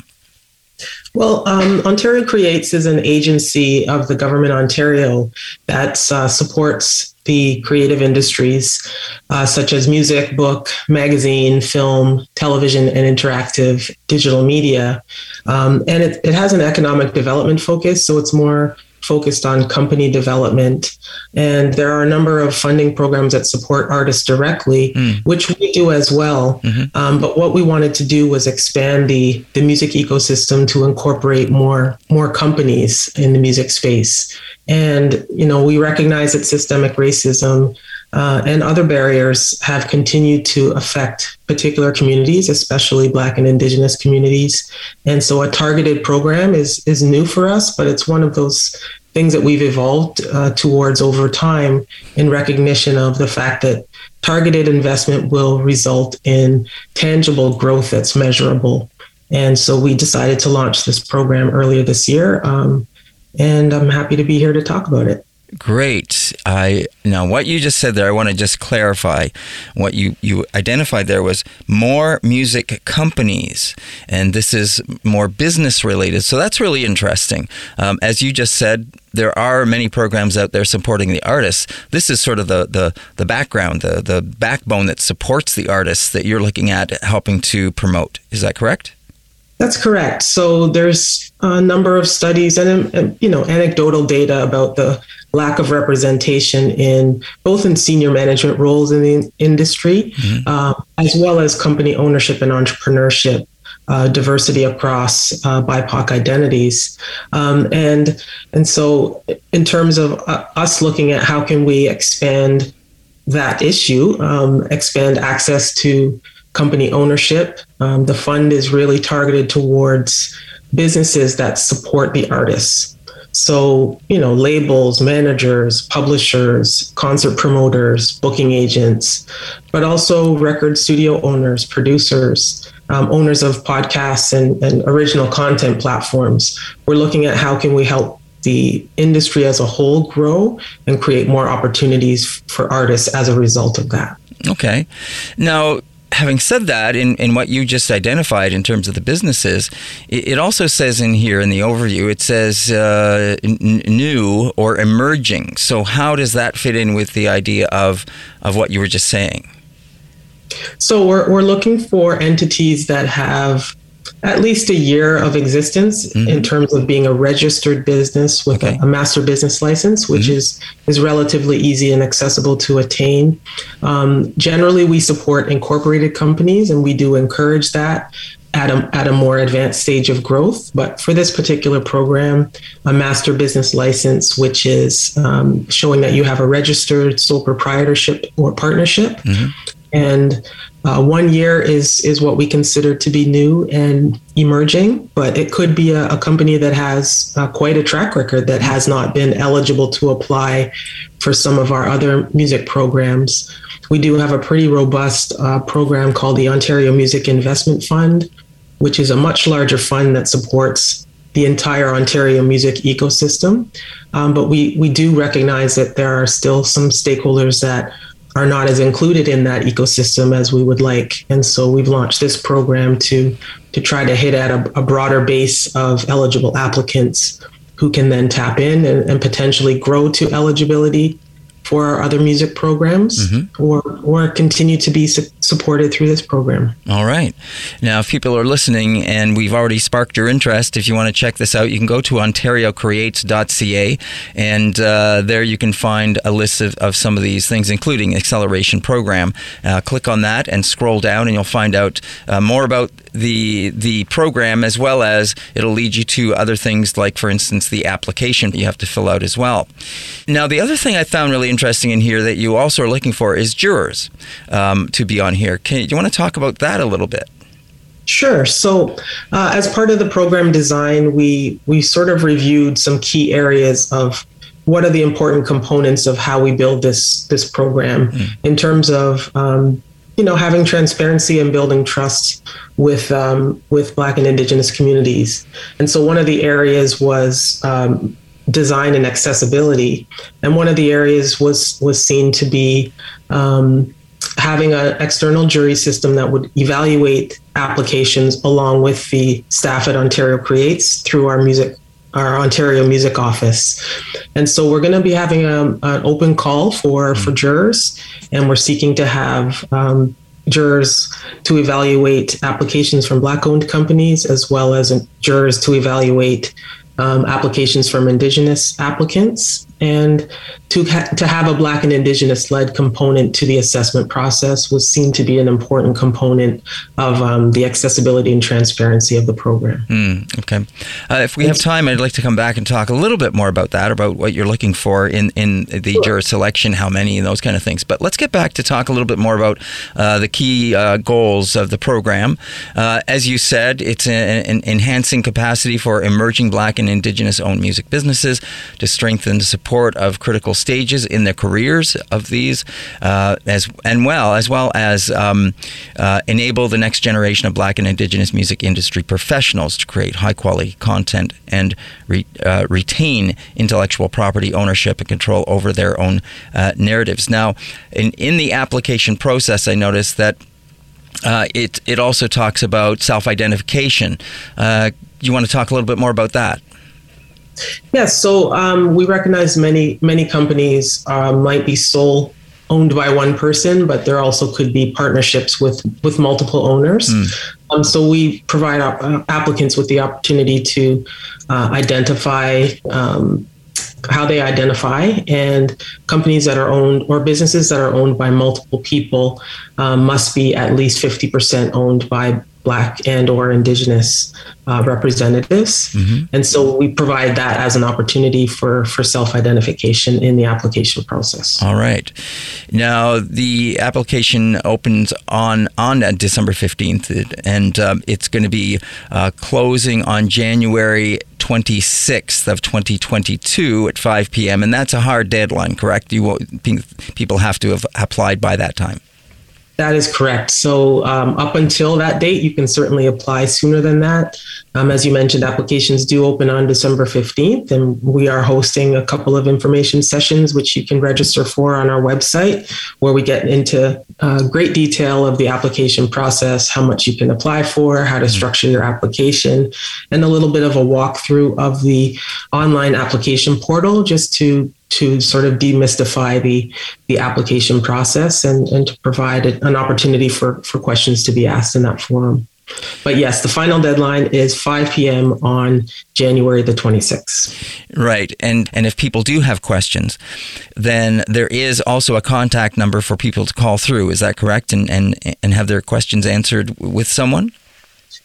Well, um, Ontario Creates is an agency of the government Ontario that uh, supports the creative industries uh, such as music, book, magazine, film, television, and interactive digital media. Um, and it, it has an economic development focus, so it's more focused on company development. And there are a number of funding programs that support artists directly, mm. which we do as well. Mm-hmm. Um, but what we wanted to do was expand the, the music ecosystem to incorporate more, more companies in the music space. And, you know, we recognize that systemic racism uh, and other barriers have continued to affect particular communities, especially Black and Indigenous communities. And so a targeted program is, is new for us, but it's one of those things that we've evolved uh, towards over time in recognition of the fact that targeted investment will result in tangible growth that's measurable. And so we decided to launch this program earlier this year. Um, and I'm happy to be here to talk about it. Great. I now what you just said there. I want to just clarify. What you you identified there was more music companies, and this is more business related. So that's really interesting. Um, as you just said, there are many programs out there supporting the artists. This is sort of the the, the background, the the backbone that supports the artists that you're looking at helping to promote. Is that correct? That's correct. So there's a number of studies and, and, you know anecdotal data about the lack of representation in both in senior management roles in the industry, mm-hmm. uh, as well as company ownership and entrepreneurship. Uh, diversity across uh, BIPOC identities, um, and and so in terms of uh, us looking at how can we expand that issue, um, expand access to company ownership. Um, the fund is really targeted towards businesses that support the artists. So, you know, labels, managers, publishers, concert promoters, booking agents, but also record studio owners, producers, um, owners of podcasts and, and original content platforms. We're looking at how can we help the industry as a whole grow and create more opportunities for artists as a result of that. Okay. Now, having said that, in, in what you just identified in terms of the businesses, it, it also says in here in the overview, it says uh, n- new or emerging. So, how does that fit in with the idea of, of what you were just saying? So, we're, we're looking for entities that have at least a year of existence mm-hmm. in terms of being a registered business with okay. a, a, master business license, which mm-hmm. is is relatively easy and accessible to attain. Um, generally, we support incorporated companies, and we do encourage that at a, at a more advanced stage of growth. But for this particular program, a master business license, which is um, showing that you have a registered sole proprietorship or partnership. Mm-hmm. And uh, one year is is what we consider to be new and emerging, but it could be a, a company that has uh, quite a track record that has not been eligible to apply for some of our other music programs. We do have a pretty robust uh, program called the Ontario Music Investment Fund, which is a much larger fund that supports the entire Ontario music ecosystem. Um, but we we do recognize that there are still some stakeholders that are not as included in that ecosystem as we would like. And so we've launched this program to to try to hit at a, a broader base of eligible applicants who can then tap in and, and potentially grow to eligibility for our other music programs mm-hmm. or or continue to be su- supported through this program. All right. Now, if people are listening and we've already sparked your interest, if you want to check this out, you can go to ontariocreates.ca and uh, there you can find a list of, of some of these things, including acceleration program. Uh, click on that and scroll down, and you'll find out uh, more about the the program as well as it'll lead you to other things like, for instance, the application that you have to fill out as well. Now, the other thing I found really interesting in here that you also are looking for is jurors um, to be on here. Can do you want to talk about that a little bit? Sure. So, uh, as part of the program design, we we sort of reviewed some key areas of what are the important components of how we build this this program mm. in terms of um, you know having transparency and building trust with um, with Black and Indigenous communities. And so, one of the areas was um, design and accessibility. And one of the areas was was seen to be um, having an external jury system that would evaluate applications along with the staff at Ontario Creates through our music our Ontario Music Office. And so we're going to be having a, um, an open call for, for jurors, and we're seeking to have um, jurors to evaluate applications from Black owned companies as well as jurors to evaluate um, applications from Indigenous applicants, and to ha- to have a Black and Indigenous led component to the assessment process was seen to be an important component of um, the accessibility and transparency of the program. Mm, okay, uh, if we have time, I'd like to come back and talk a little bit more about that, about what you're looking for in in the sure. juror selection, how many, and those kind of things. But let's get back to talk a little bit more about uh, the key uh, goals of the program. Uh, as you said, it's an enhancing capacity for emerging Black and Indigenous owned music businesses to strengthen the support of critical stages in the careers of these, uh, as and well as well as um, uh, enable the next generation of Black and Indigenous music industry professionals to create high quality content and re, uh, retain intellectual property ownership and control over their own uh, narratives. Now, in in the application process, I noticed that. Uh, it it also talks about self identification. Uh, you want to talk a little bit more about that? Yes, so um, we recognize many many companies uh, might be sole owned by one person, but there also could be partnerships with with multiple owners. Mm. Um, so we provide uh, applicants with the opportunity to uh, identify. Um, how they identify and companies that are owned or businesses that are owned by multiple people um, must be at least 50% owned by Black and or Indigenous uh, representatives, mm-hmm. and so we provide that as an opportunity for for self identification in the application process. All right, now the application opens on on December fifteenth, and um, it's going to be uh, closing on January 26th of 2022 at 5 p.m. and that's a hard deadline correct you people have to have applied by that time that is correct. So, um, up until that date, you can certainly apply sooner than that. Um, as you mentioned, applications do open on December 15th, and we are hosting a couple of information sessions, which you can register for on our website, where we get into uh, great detail of the application process, how much you can apply for, how to structure your application, and a little bit of a walkthrough of the online application portal just to to sort of demystify the the application process and, and to provide an opportunity for, for questions to be asked in that forum. But yes, the final deadline is 5 p.m. on January the 26th. Right. And and if people do have questions, then there is also a contact number for people to call through. Is that correct? And and, and have their questions answered with someone?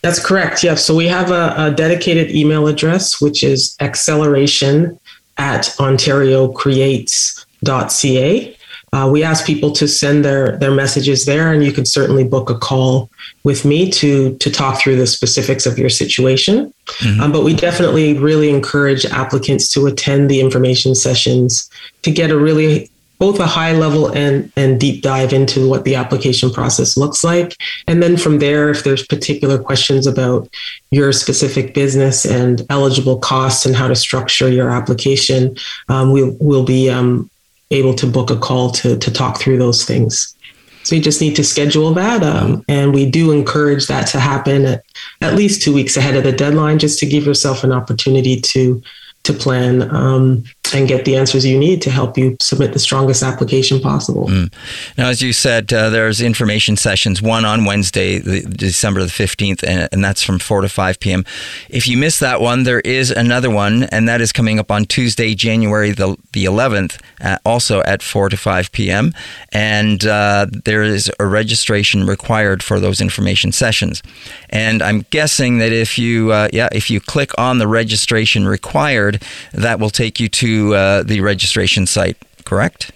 That's correct. Yes. So we have a, a dedicated email address, which is acceleration at ontariocreates.ca. Uh, we ask people to send their their messages there, and you can certainly book a call with me to to talk through the specifics of your situation. Mm-hmm. Um, but we definitely really encourage applicants to attend the information sessions to get a really both a high level and, and deep dive into what the application process looks like. And then from there, if there's particular questions about your specific business and eligible costs and how to structure your application, um, we will be um, able to book a call to, to talk through those things. So you just need to schedule that. Um, and we do encourage that to happen at, at least two weeks ahead of the deadline, just to give yourself an opportunity to to plan um, and get the answers you need to help you submit the strongest application possible. Mm. Now, as you said, uh, there's information sessions, one on Wednesday, the, December the 15th, and, and, that's from 4 to 5 p.m. If you miss that one, there is another one, and that is coming up on Tuesday, January the, the 11th, uh, also at 4 to 5 p.m. And uh, there is a registration required for those information sessions. And I'm guessing that if you, uh, yeah, if you click on the registration required, that will take you to uh, the registration site, correct?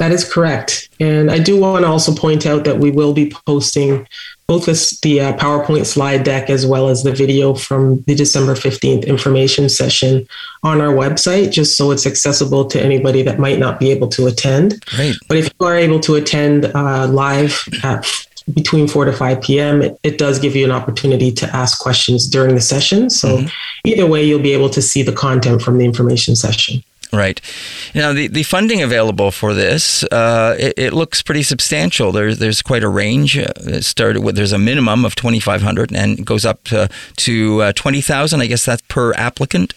That is correct. And I do want to also point out that we will be posting both this, the uh, PowerPoint slide deck as well as the video from the December 15th information session on our website, just so it's accessible to anybody that might not be able to attend. Great. But if you are able to attend uh, live at between 4 to 5 p.m., it, it, does give you an opportunity to ask questions during the session. So mm-hmm. either way, you'll be able to see the content from the information session. Right. Now, the, the funding available for this, uh, it, it, looks pretty substantial. There's there's quite a range. Uh, it started with there's a minimum of 2,500 and goes up to, to uh, 20,000. I guess that's per applicant.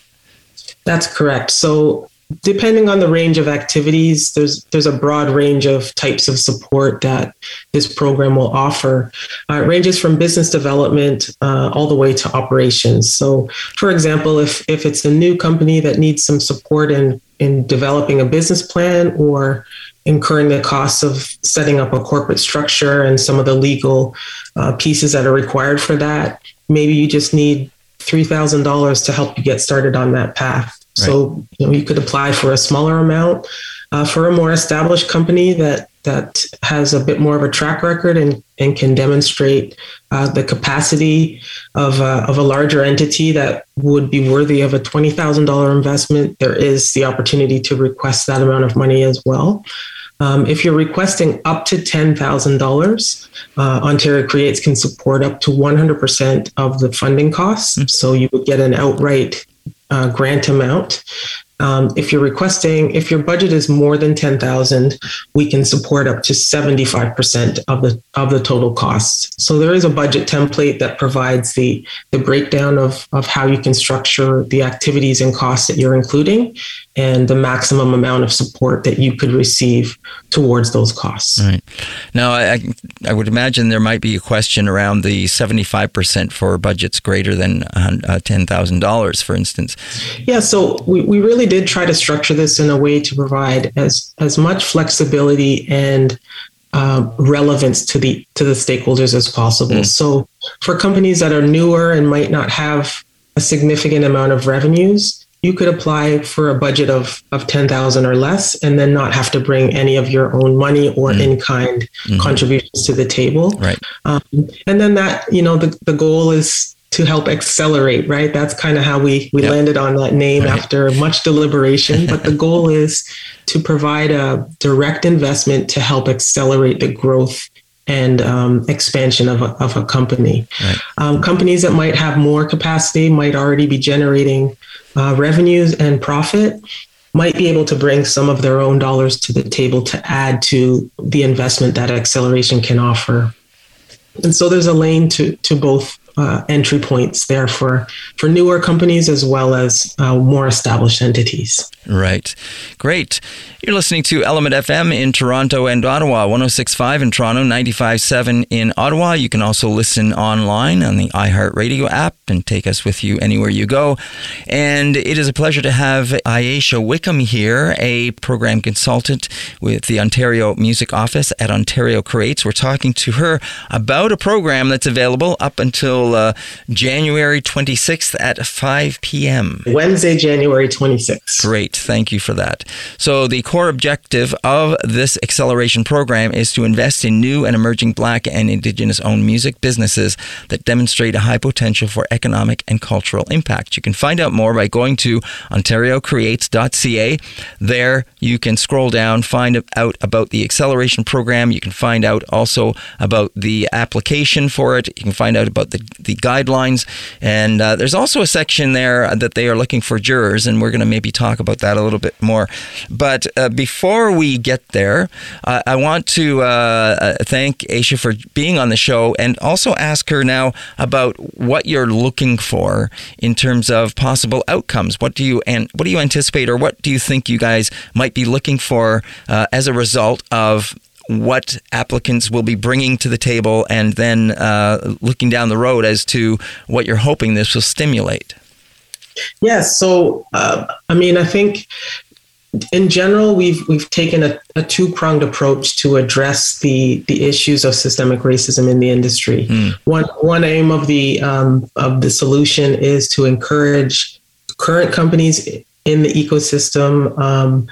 That's correct. So depending on the range of activities, there's there's a broad range of types of support that this program will offer. Uh, it ranges from business development uh, all the way to operations. So, for example, if if it's a new company that needs some support in in developing a business plan or incurring the costs of setting up a corporate structure and some of the legal uh, pieces that are required for that, maybe you just need $3,000 to help you get started on that path. So you, know, you could apply for a smaller amount. Uh, for a more established company that that has a bit more of a track record and, and can demonstrate uh, the capacity of a, of a larger entity that would be worthy of a $20,000 investment, there is the opportunity to request that amount of money as well. Um, if you're requesting up to $10,000, uh, Ontario Creates can support up to 100% of the funding costs. Mm-hmm. So you would get an outright uh, grant amount. Um, if you're requesting, if your budget is more than 10,000, we can support up to 75% of the of the total costs. So there is a budget template that provides the the breakdown of of how you can structure the activities and costs that you're including and the maximum amount of support that you could receive towards those costs. Right. Now, I, I would imagine there might be a question around the 75% for budgets greater than uh, $10,000, for instance. Yeah, so we, we really did try to structure this in a way to provide as, as much flexibility and uh, relevance to the to the stakeholders as possible. Mm. So for companies that are newer and might not have a significant amount of revenues, you could apply for a budget of, of 10,000 or less and then not have to bring any of your own money or mm. in-kind mm-hmm. contributions to the table. Right. Um, and then that, you know, the, the goal is to help accelerate, right? That's kind of how we, we yep. landed on that name right. after much deliberation. But the goal is to provide a direct investment to help accelerate the growth and um, expansion of a, of a company. Right. Um, companies that might have more capacity might already be generating uh, revenues and profit might be able to bring some of their own dollars to the table to add to the investment that acceleration can offer. And so there's a lane to, to both uh, entry points there for, for newer companies as well as uh, more established entities. Right. Great. You're listening to ELMNT FM in Toronto and Ottawa, 1065 in Toronto, 957 in Ottawa. You can also listen online on the iHeartRadio app and take us with you anywhere you go. And it is a pleasure to have Ayesha Wickham here, a program consultant with the Ontario Music Office at Ontario Creates. We're talking to her about a program that's available up until uh, January 26th at 5 p.m. Wednesday, January 26th. Great. Thank you for that. So the core objective of this acceleration program is to invest in new and emerging Black and Indigenous owned music businesses that demonstrate a high potential for economic and cultural impact. You can find out more by going to OntarioCreates.ca. There you can scroll down, find out about the acceleration program. You can find out also about the application for it. You can find out about the, the guidelines. And uh, there's also a section there that they are looking for jurors, and we're going to maybe talk about that a little bit more. But uh, before we get there, uh, I want to uh, uh, thank Ayesha for being on the show and also ask her now about what you're looking for in terms of possible outcomes. What do you and what do you anticipate, or what do you think you guys might be looking for uh, as a result of what applicants will be bringing to the table, and then uh, looking down the road as to what you're hoping this will stimulate. Yes. So, uh, I mean, I think in general, we've we've taken a, a two pronged approach to address the the issues of systemic racism in the industry. Mm. One one aim of the um, of the solution is to encourage current companies in the ecosystem um,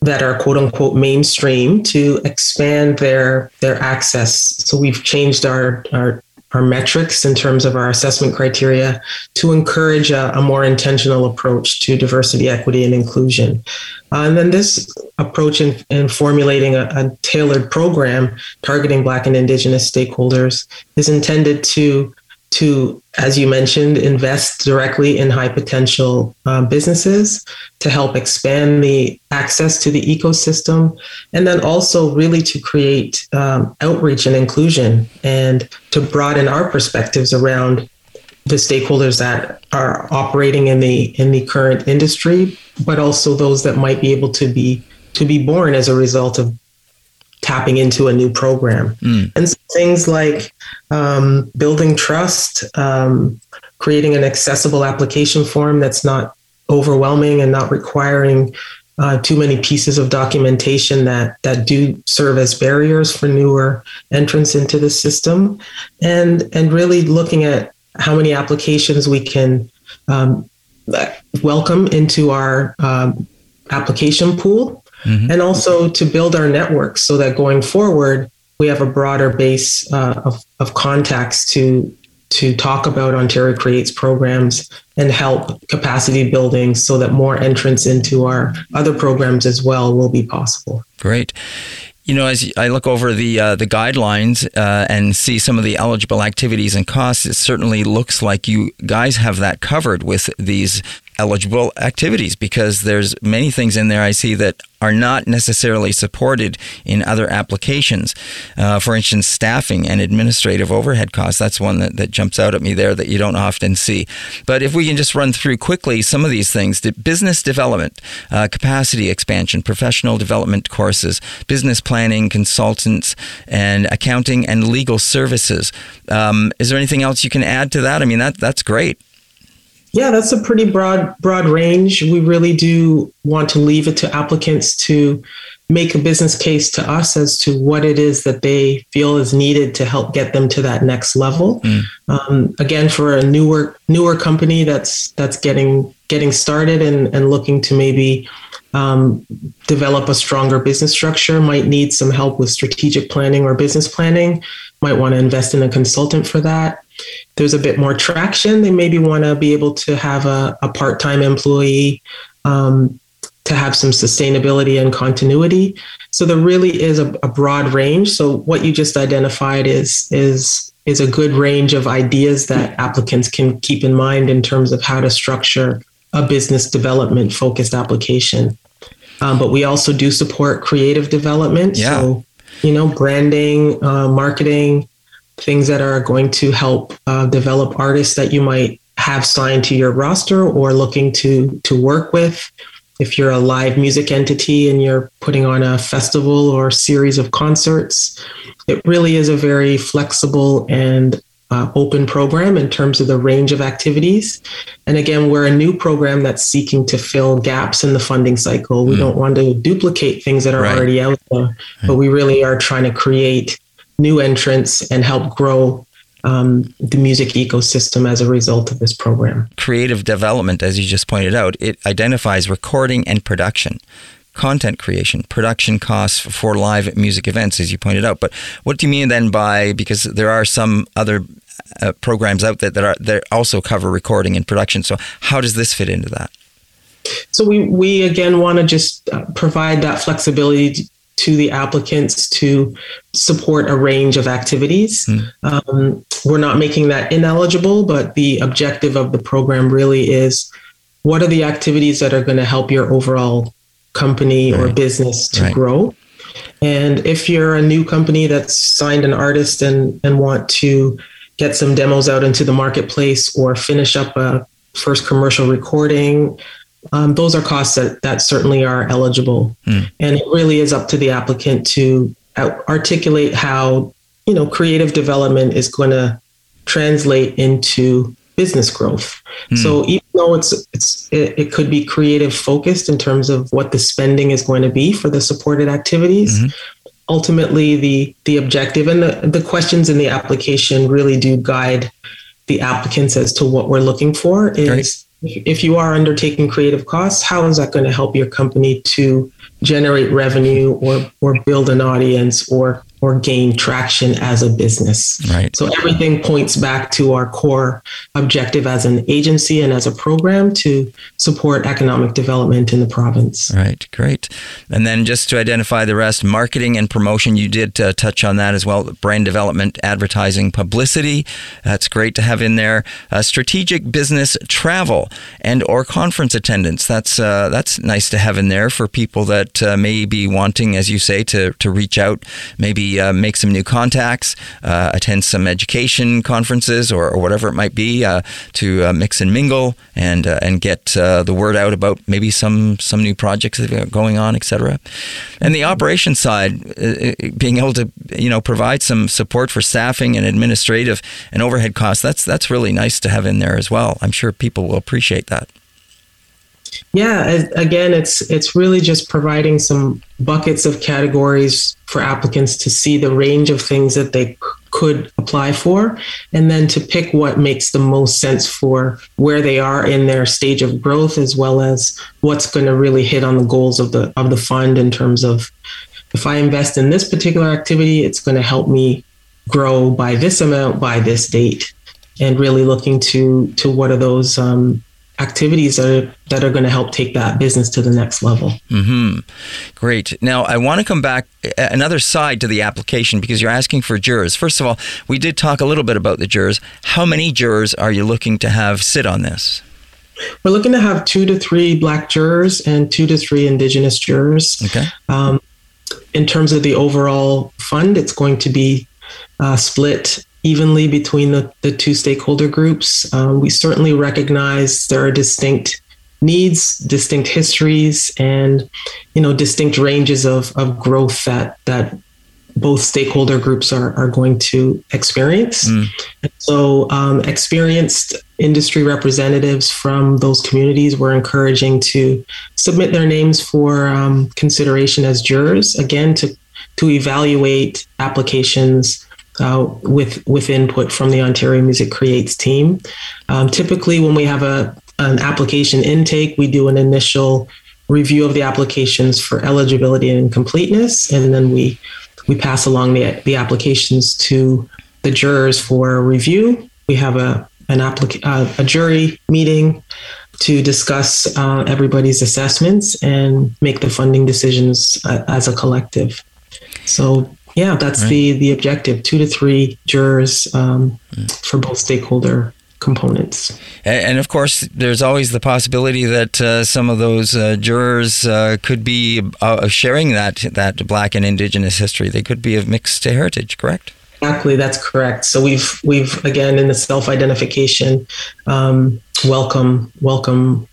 that are quote unquote mainstream to expand their their access. So we've changed our our our metrics in terms of our assessment criteria to encourage a, a more intentional approach to diversity, equity, and inclusion. Uh, and then this approach in, in formulating a, a, tailored program targeting Black and Indigenous stakeholders is intended to to, as you mentioned, invest directly in high potential uh, businesses to help expand the access to the ecosystem, and then also really to create um, outreach and inclusion and to broaden our perspectives around the stakeholders that are operating in the in the current industry, but also those that might be able to be to be born as a result of tapping into a new program. Mm. And things like um, building trust, um, creating an accessible application form that's not overwhelming and not requiring uh, too many pieces of documentation that that do serve as barriers for newer entrants into the system, and and really looking at how many applications we can um, welcome into our um, application pool, mm-hmm. and also to build our network so that going forward we have a broader base uh, of, of contacts to to talk about Ontario Creates programs and help capacity building so that more entrance into our other programs as well will be possible. Great. You know, as I look over the uh, the guidelines uh, and see some of the eligible activities and costs, it certainly looks like you guys have that covered with these eligible activities because there's many things in there I see that are not necessarily supported in other applications. Uh, for instance, staffing and administrative overhead costs. That's one that, that jumps out at me there that you don't often see. But if we can just run through quickly some of these things business development, uh, capacity expansion, professional development courses, business planning, consultants, and accounting and legal services. Um, is there anything else you can add to that? I mean, that that's great. Yeah, that's a pretty broad broad range. We really do want to leave it to applicants to make a business case to us as to what it is that they feel is needed to help get them to that next level. Mm. Um, again, for a newer newer company that's that's getting getting started and, and looking to maybe um, develop a stronger business structure, might need some help with strategic planning or business planning, might want to invest in a consultant for that there's a bit more traction, they maybe want to be able to have a, a part time employee um, to have some sustainability and continuity. So there really is a, a, broad range. So what you just identified is is is a good range of ideas that applicants can keep in mind in terms of how to structure a business development focused application. Um, but we also do support creative development. Yeah. So, you know, branding, uh, marketing, things that are going to help uh, develop artists that you might have signed to your roster or looking to to work with if you're a live music entity and you're putting on a festival or series of concerts it really is a very flexible and uh, open program in terms of the range of activities and again we're a new program that's seeking to fill gaps in the funding cycle we mm. don't want to duplicate things that are right. already out there right. but we really are trying to create new entrants and help grow um, the music ecosystem as a result of this program. Creative development, as you just pointed out, it identifies recording and production. Content creation, production costs for live music events, as you pointed out. But what do you mean then by because there are some other uh, programs out there that are that also cover recording and production. So how does this fit into that? So we we again want to just uh, provide that flexibility to the applicants to support a range of activities. Mm. Um, we're not making that ineligible, but the objective of the program really is what are the activities that are going to help your overall company right. or business to right. grow? And if you're a new company that's signed an artist and, and want to get some demos out into the marketplace or finish up a first commercial recording, um, those are costs that, that certainly are eligible. Mm. And it really is up to the applicant to articulate how, you know, creative development is going to translate into business growth. Mm. So even though it's it's it, it, could be creative focused in terms of what the spending is going to be for the supported activities, mm-hmm. ultimately the the objective and the, the questions in the application really do guide the applicants as to what we're looking for is if you are undertaking creative costs, how is that going to help your company to generate revenue or or build an audience or or gain traction as a business. Right. So everything points back to our core objective as an agency and as a program to support economic development in the province. Right. Great. And then just to identify the rest, marketing and promotion, you did uh, touch on that as well. Brand development, advertising, publicity. That's great to have in there. Uh, strategic business travel and or conference attendance. That's uh, that's nice to have in there for people that uh, may be wanting, as you say, to to reach out, maybe uh, make some new contacts, uh, attend some education conferences or, or, whatever it might be uh, to uh, mix and mingle and uh, and get the word out about maybe some some new projects that are going on, etc. And the operation side, being able to you know provide some support for staffing and administrative and overhead costs. That's that's really nice to have in there as well. I'm sure people will appreciate that. Yeah, again, it's it's really just providing some buckets of categories for applicants to see the range of things that they could apply for, and then to pick what makes the most sense for where they are in their stage of growth, as well as what's going to really hit on the goals of the of the fund in terms of if I invest in this particular activity, it's going to help me grow by this amount by this date, and really looking to to what are those um, activities that are, that are going to help take that business to the next level. Mm-hmm. Great. Now, I want to come back another side to the application because you're asking for jurors. First of all, we did talk a little bit about the jurors. How many jurors are you looking to have sit on this? We're looking to have two to three black jurors and two to three indigenous jurors. Okay. Um, in terms of the overall fund, it's going to be uh, split evenly between the, the two stakeholder groups. Um, we certainly recognize there are distinct needs, distinct histories, and you know distinct ranges of, of growth that that both stakeholder groups are, are going to experience. Mm. So, um, experienced industry representatives from those communities were encouraging to submit their names for um, consideration as jurors, again, to, to evaluate applications uh, with with input from the Ontario Music Creates team. Um, typically, when we have a an application intake, we do an initial review of the applications for eligibility and completeness, and then we we pass along the the applications to the jurors for review. We have a an applic- uh, a jury meeting to discuss uh, everybody's assessments and make the funding decisions uh, as a collective. So yeah, that's right. the the objective: two to three jurors um, mm. for both stakeholder components. And, of course, there's always the possibility that uh, some of those uh, jurors uh, could be uh, sharing that that Black and Indigenous history. They could be of mixed heritage, correct? Exactly, that's correct. So we've we've again in the self-identification, um, welcome welcome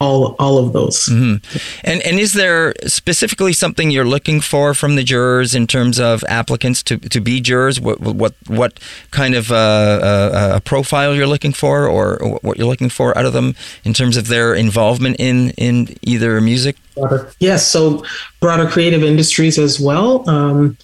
all all of those. Mm-hmm. And and is there specifically something you're looking for from the jurors in terms of applicants to, to be jurors? What what what kind of uh, uh, a profile you're looking for, or what you're looking for out of them in terms of their involvement in in either music? Yes, so broader creative industries as well. Um,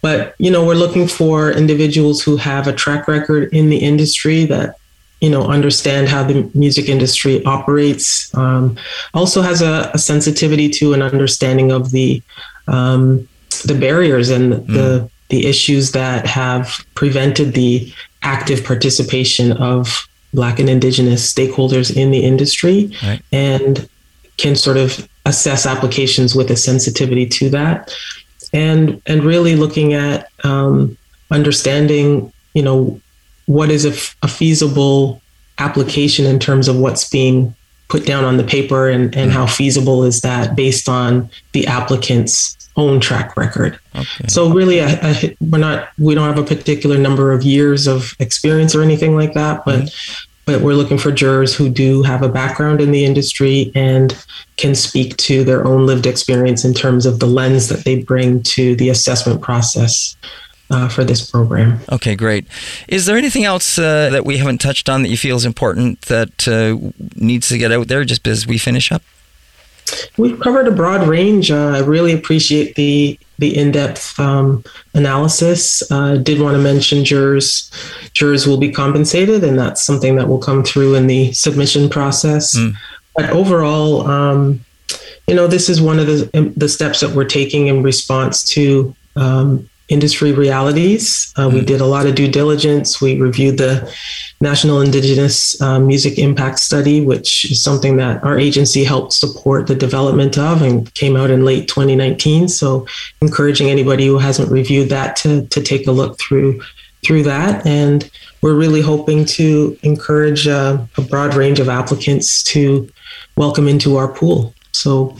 but you know, we're looking for individuals who have a track record in the industry that you know understand how the music industry operates um, also has a, a, sensitivity to an understanding of the um, the barriers and mm. the the issues that have prevented the active participation of black and indigenous stakeholders in the industry right. and can sort of assess applications with a sensitivity to that and and really looking at um, understanding you know what is a, f- a feasible application in terms of what's being put down on the paper and, and how feasible is that based on the applicant's own track record. Okay. So really, a, a, we're not we don't have a particular number of years of experience or anything like that, but mm-hmm. but we're looking for jurors who do have a background in the industry and can speak to their own lived experience in terms of the lens that they bring to the assessment process uh, for this program. Okay, great. Is there anything else uh, that we haven't touched on that you feel is important that uh, needs to get out there just as we finish up? We've covered a broad range. Uh, I really appreciate the the in-depth um, analysis. Uh, did want to mention jurors jurors will be compensated, and that's something that will come through in the submission process. Mm. But overall, um, you know, this is one of the the steps that we're taking in response to um, industry realities. Uh. We hmm. did a lot of due diligence. We reviewed the National Indigenous uh, Music Impact Study, which is something that our agency helped support the development of and came out in late 2019. So, encouraging anybody who hasn't reviewed that to, to take a look through through that. And we're really hoping to encourage uh, a broad range of applicants to welcome into our pool. So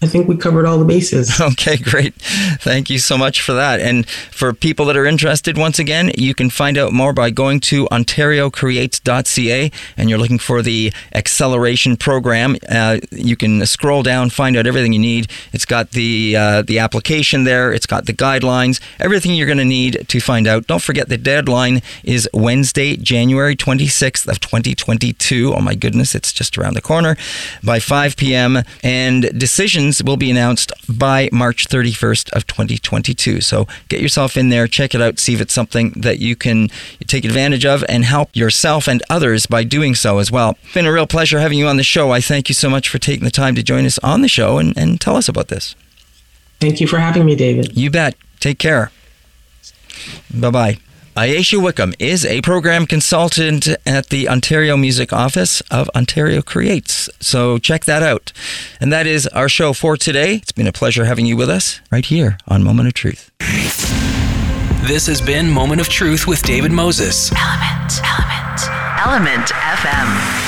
I think we covered all the bases. Okay, great. Thank you so much for that. And for people that are interested, once again, you can find out more by going to ontariocreates.ca and you're looking for the acceleration program. Uh, you can scroll down, find out everything you need. It's got the uh, the application there. It's got the guidelines, everything you're going to need to find out. Don't forget the deadline is Wednesday, January 26th of 2022. Oh my goodness, it's just around the corner by 5 p.m. And decisions will be announced by March 31st of 2022. So get yourself in there, check it out, see if it's something that you can take advantage of and help yourself and others by doing so as well. It's been a real pleasure having you on the show. I thank you so much for taking the time to join us on the show and, and tell us about this. Thank you for having me, David. You bet. Take care. Bye bye. Ayesha Wickham is a program consultant at the Ontario Music Office of Ontario Creates. So check that out. And that is our show for today. It's been a pleasure having you with us right here on Moment of Truth. This has been Moment of Truth with David Moses. ELMNT, ELMNT, ELMNT FM.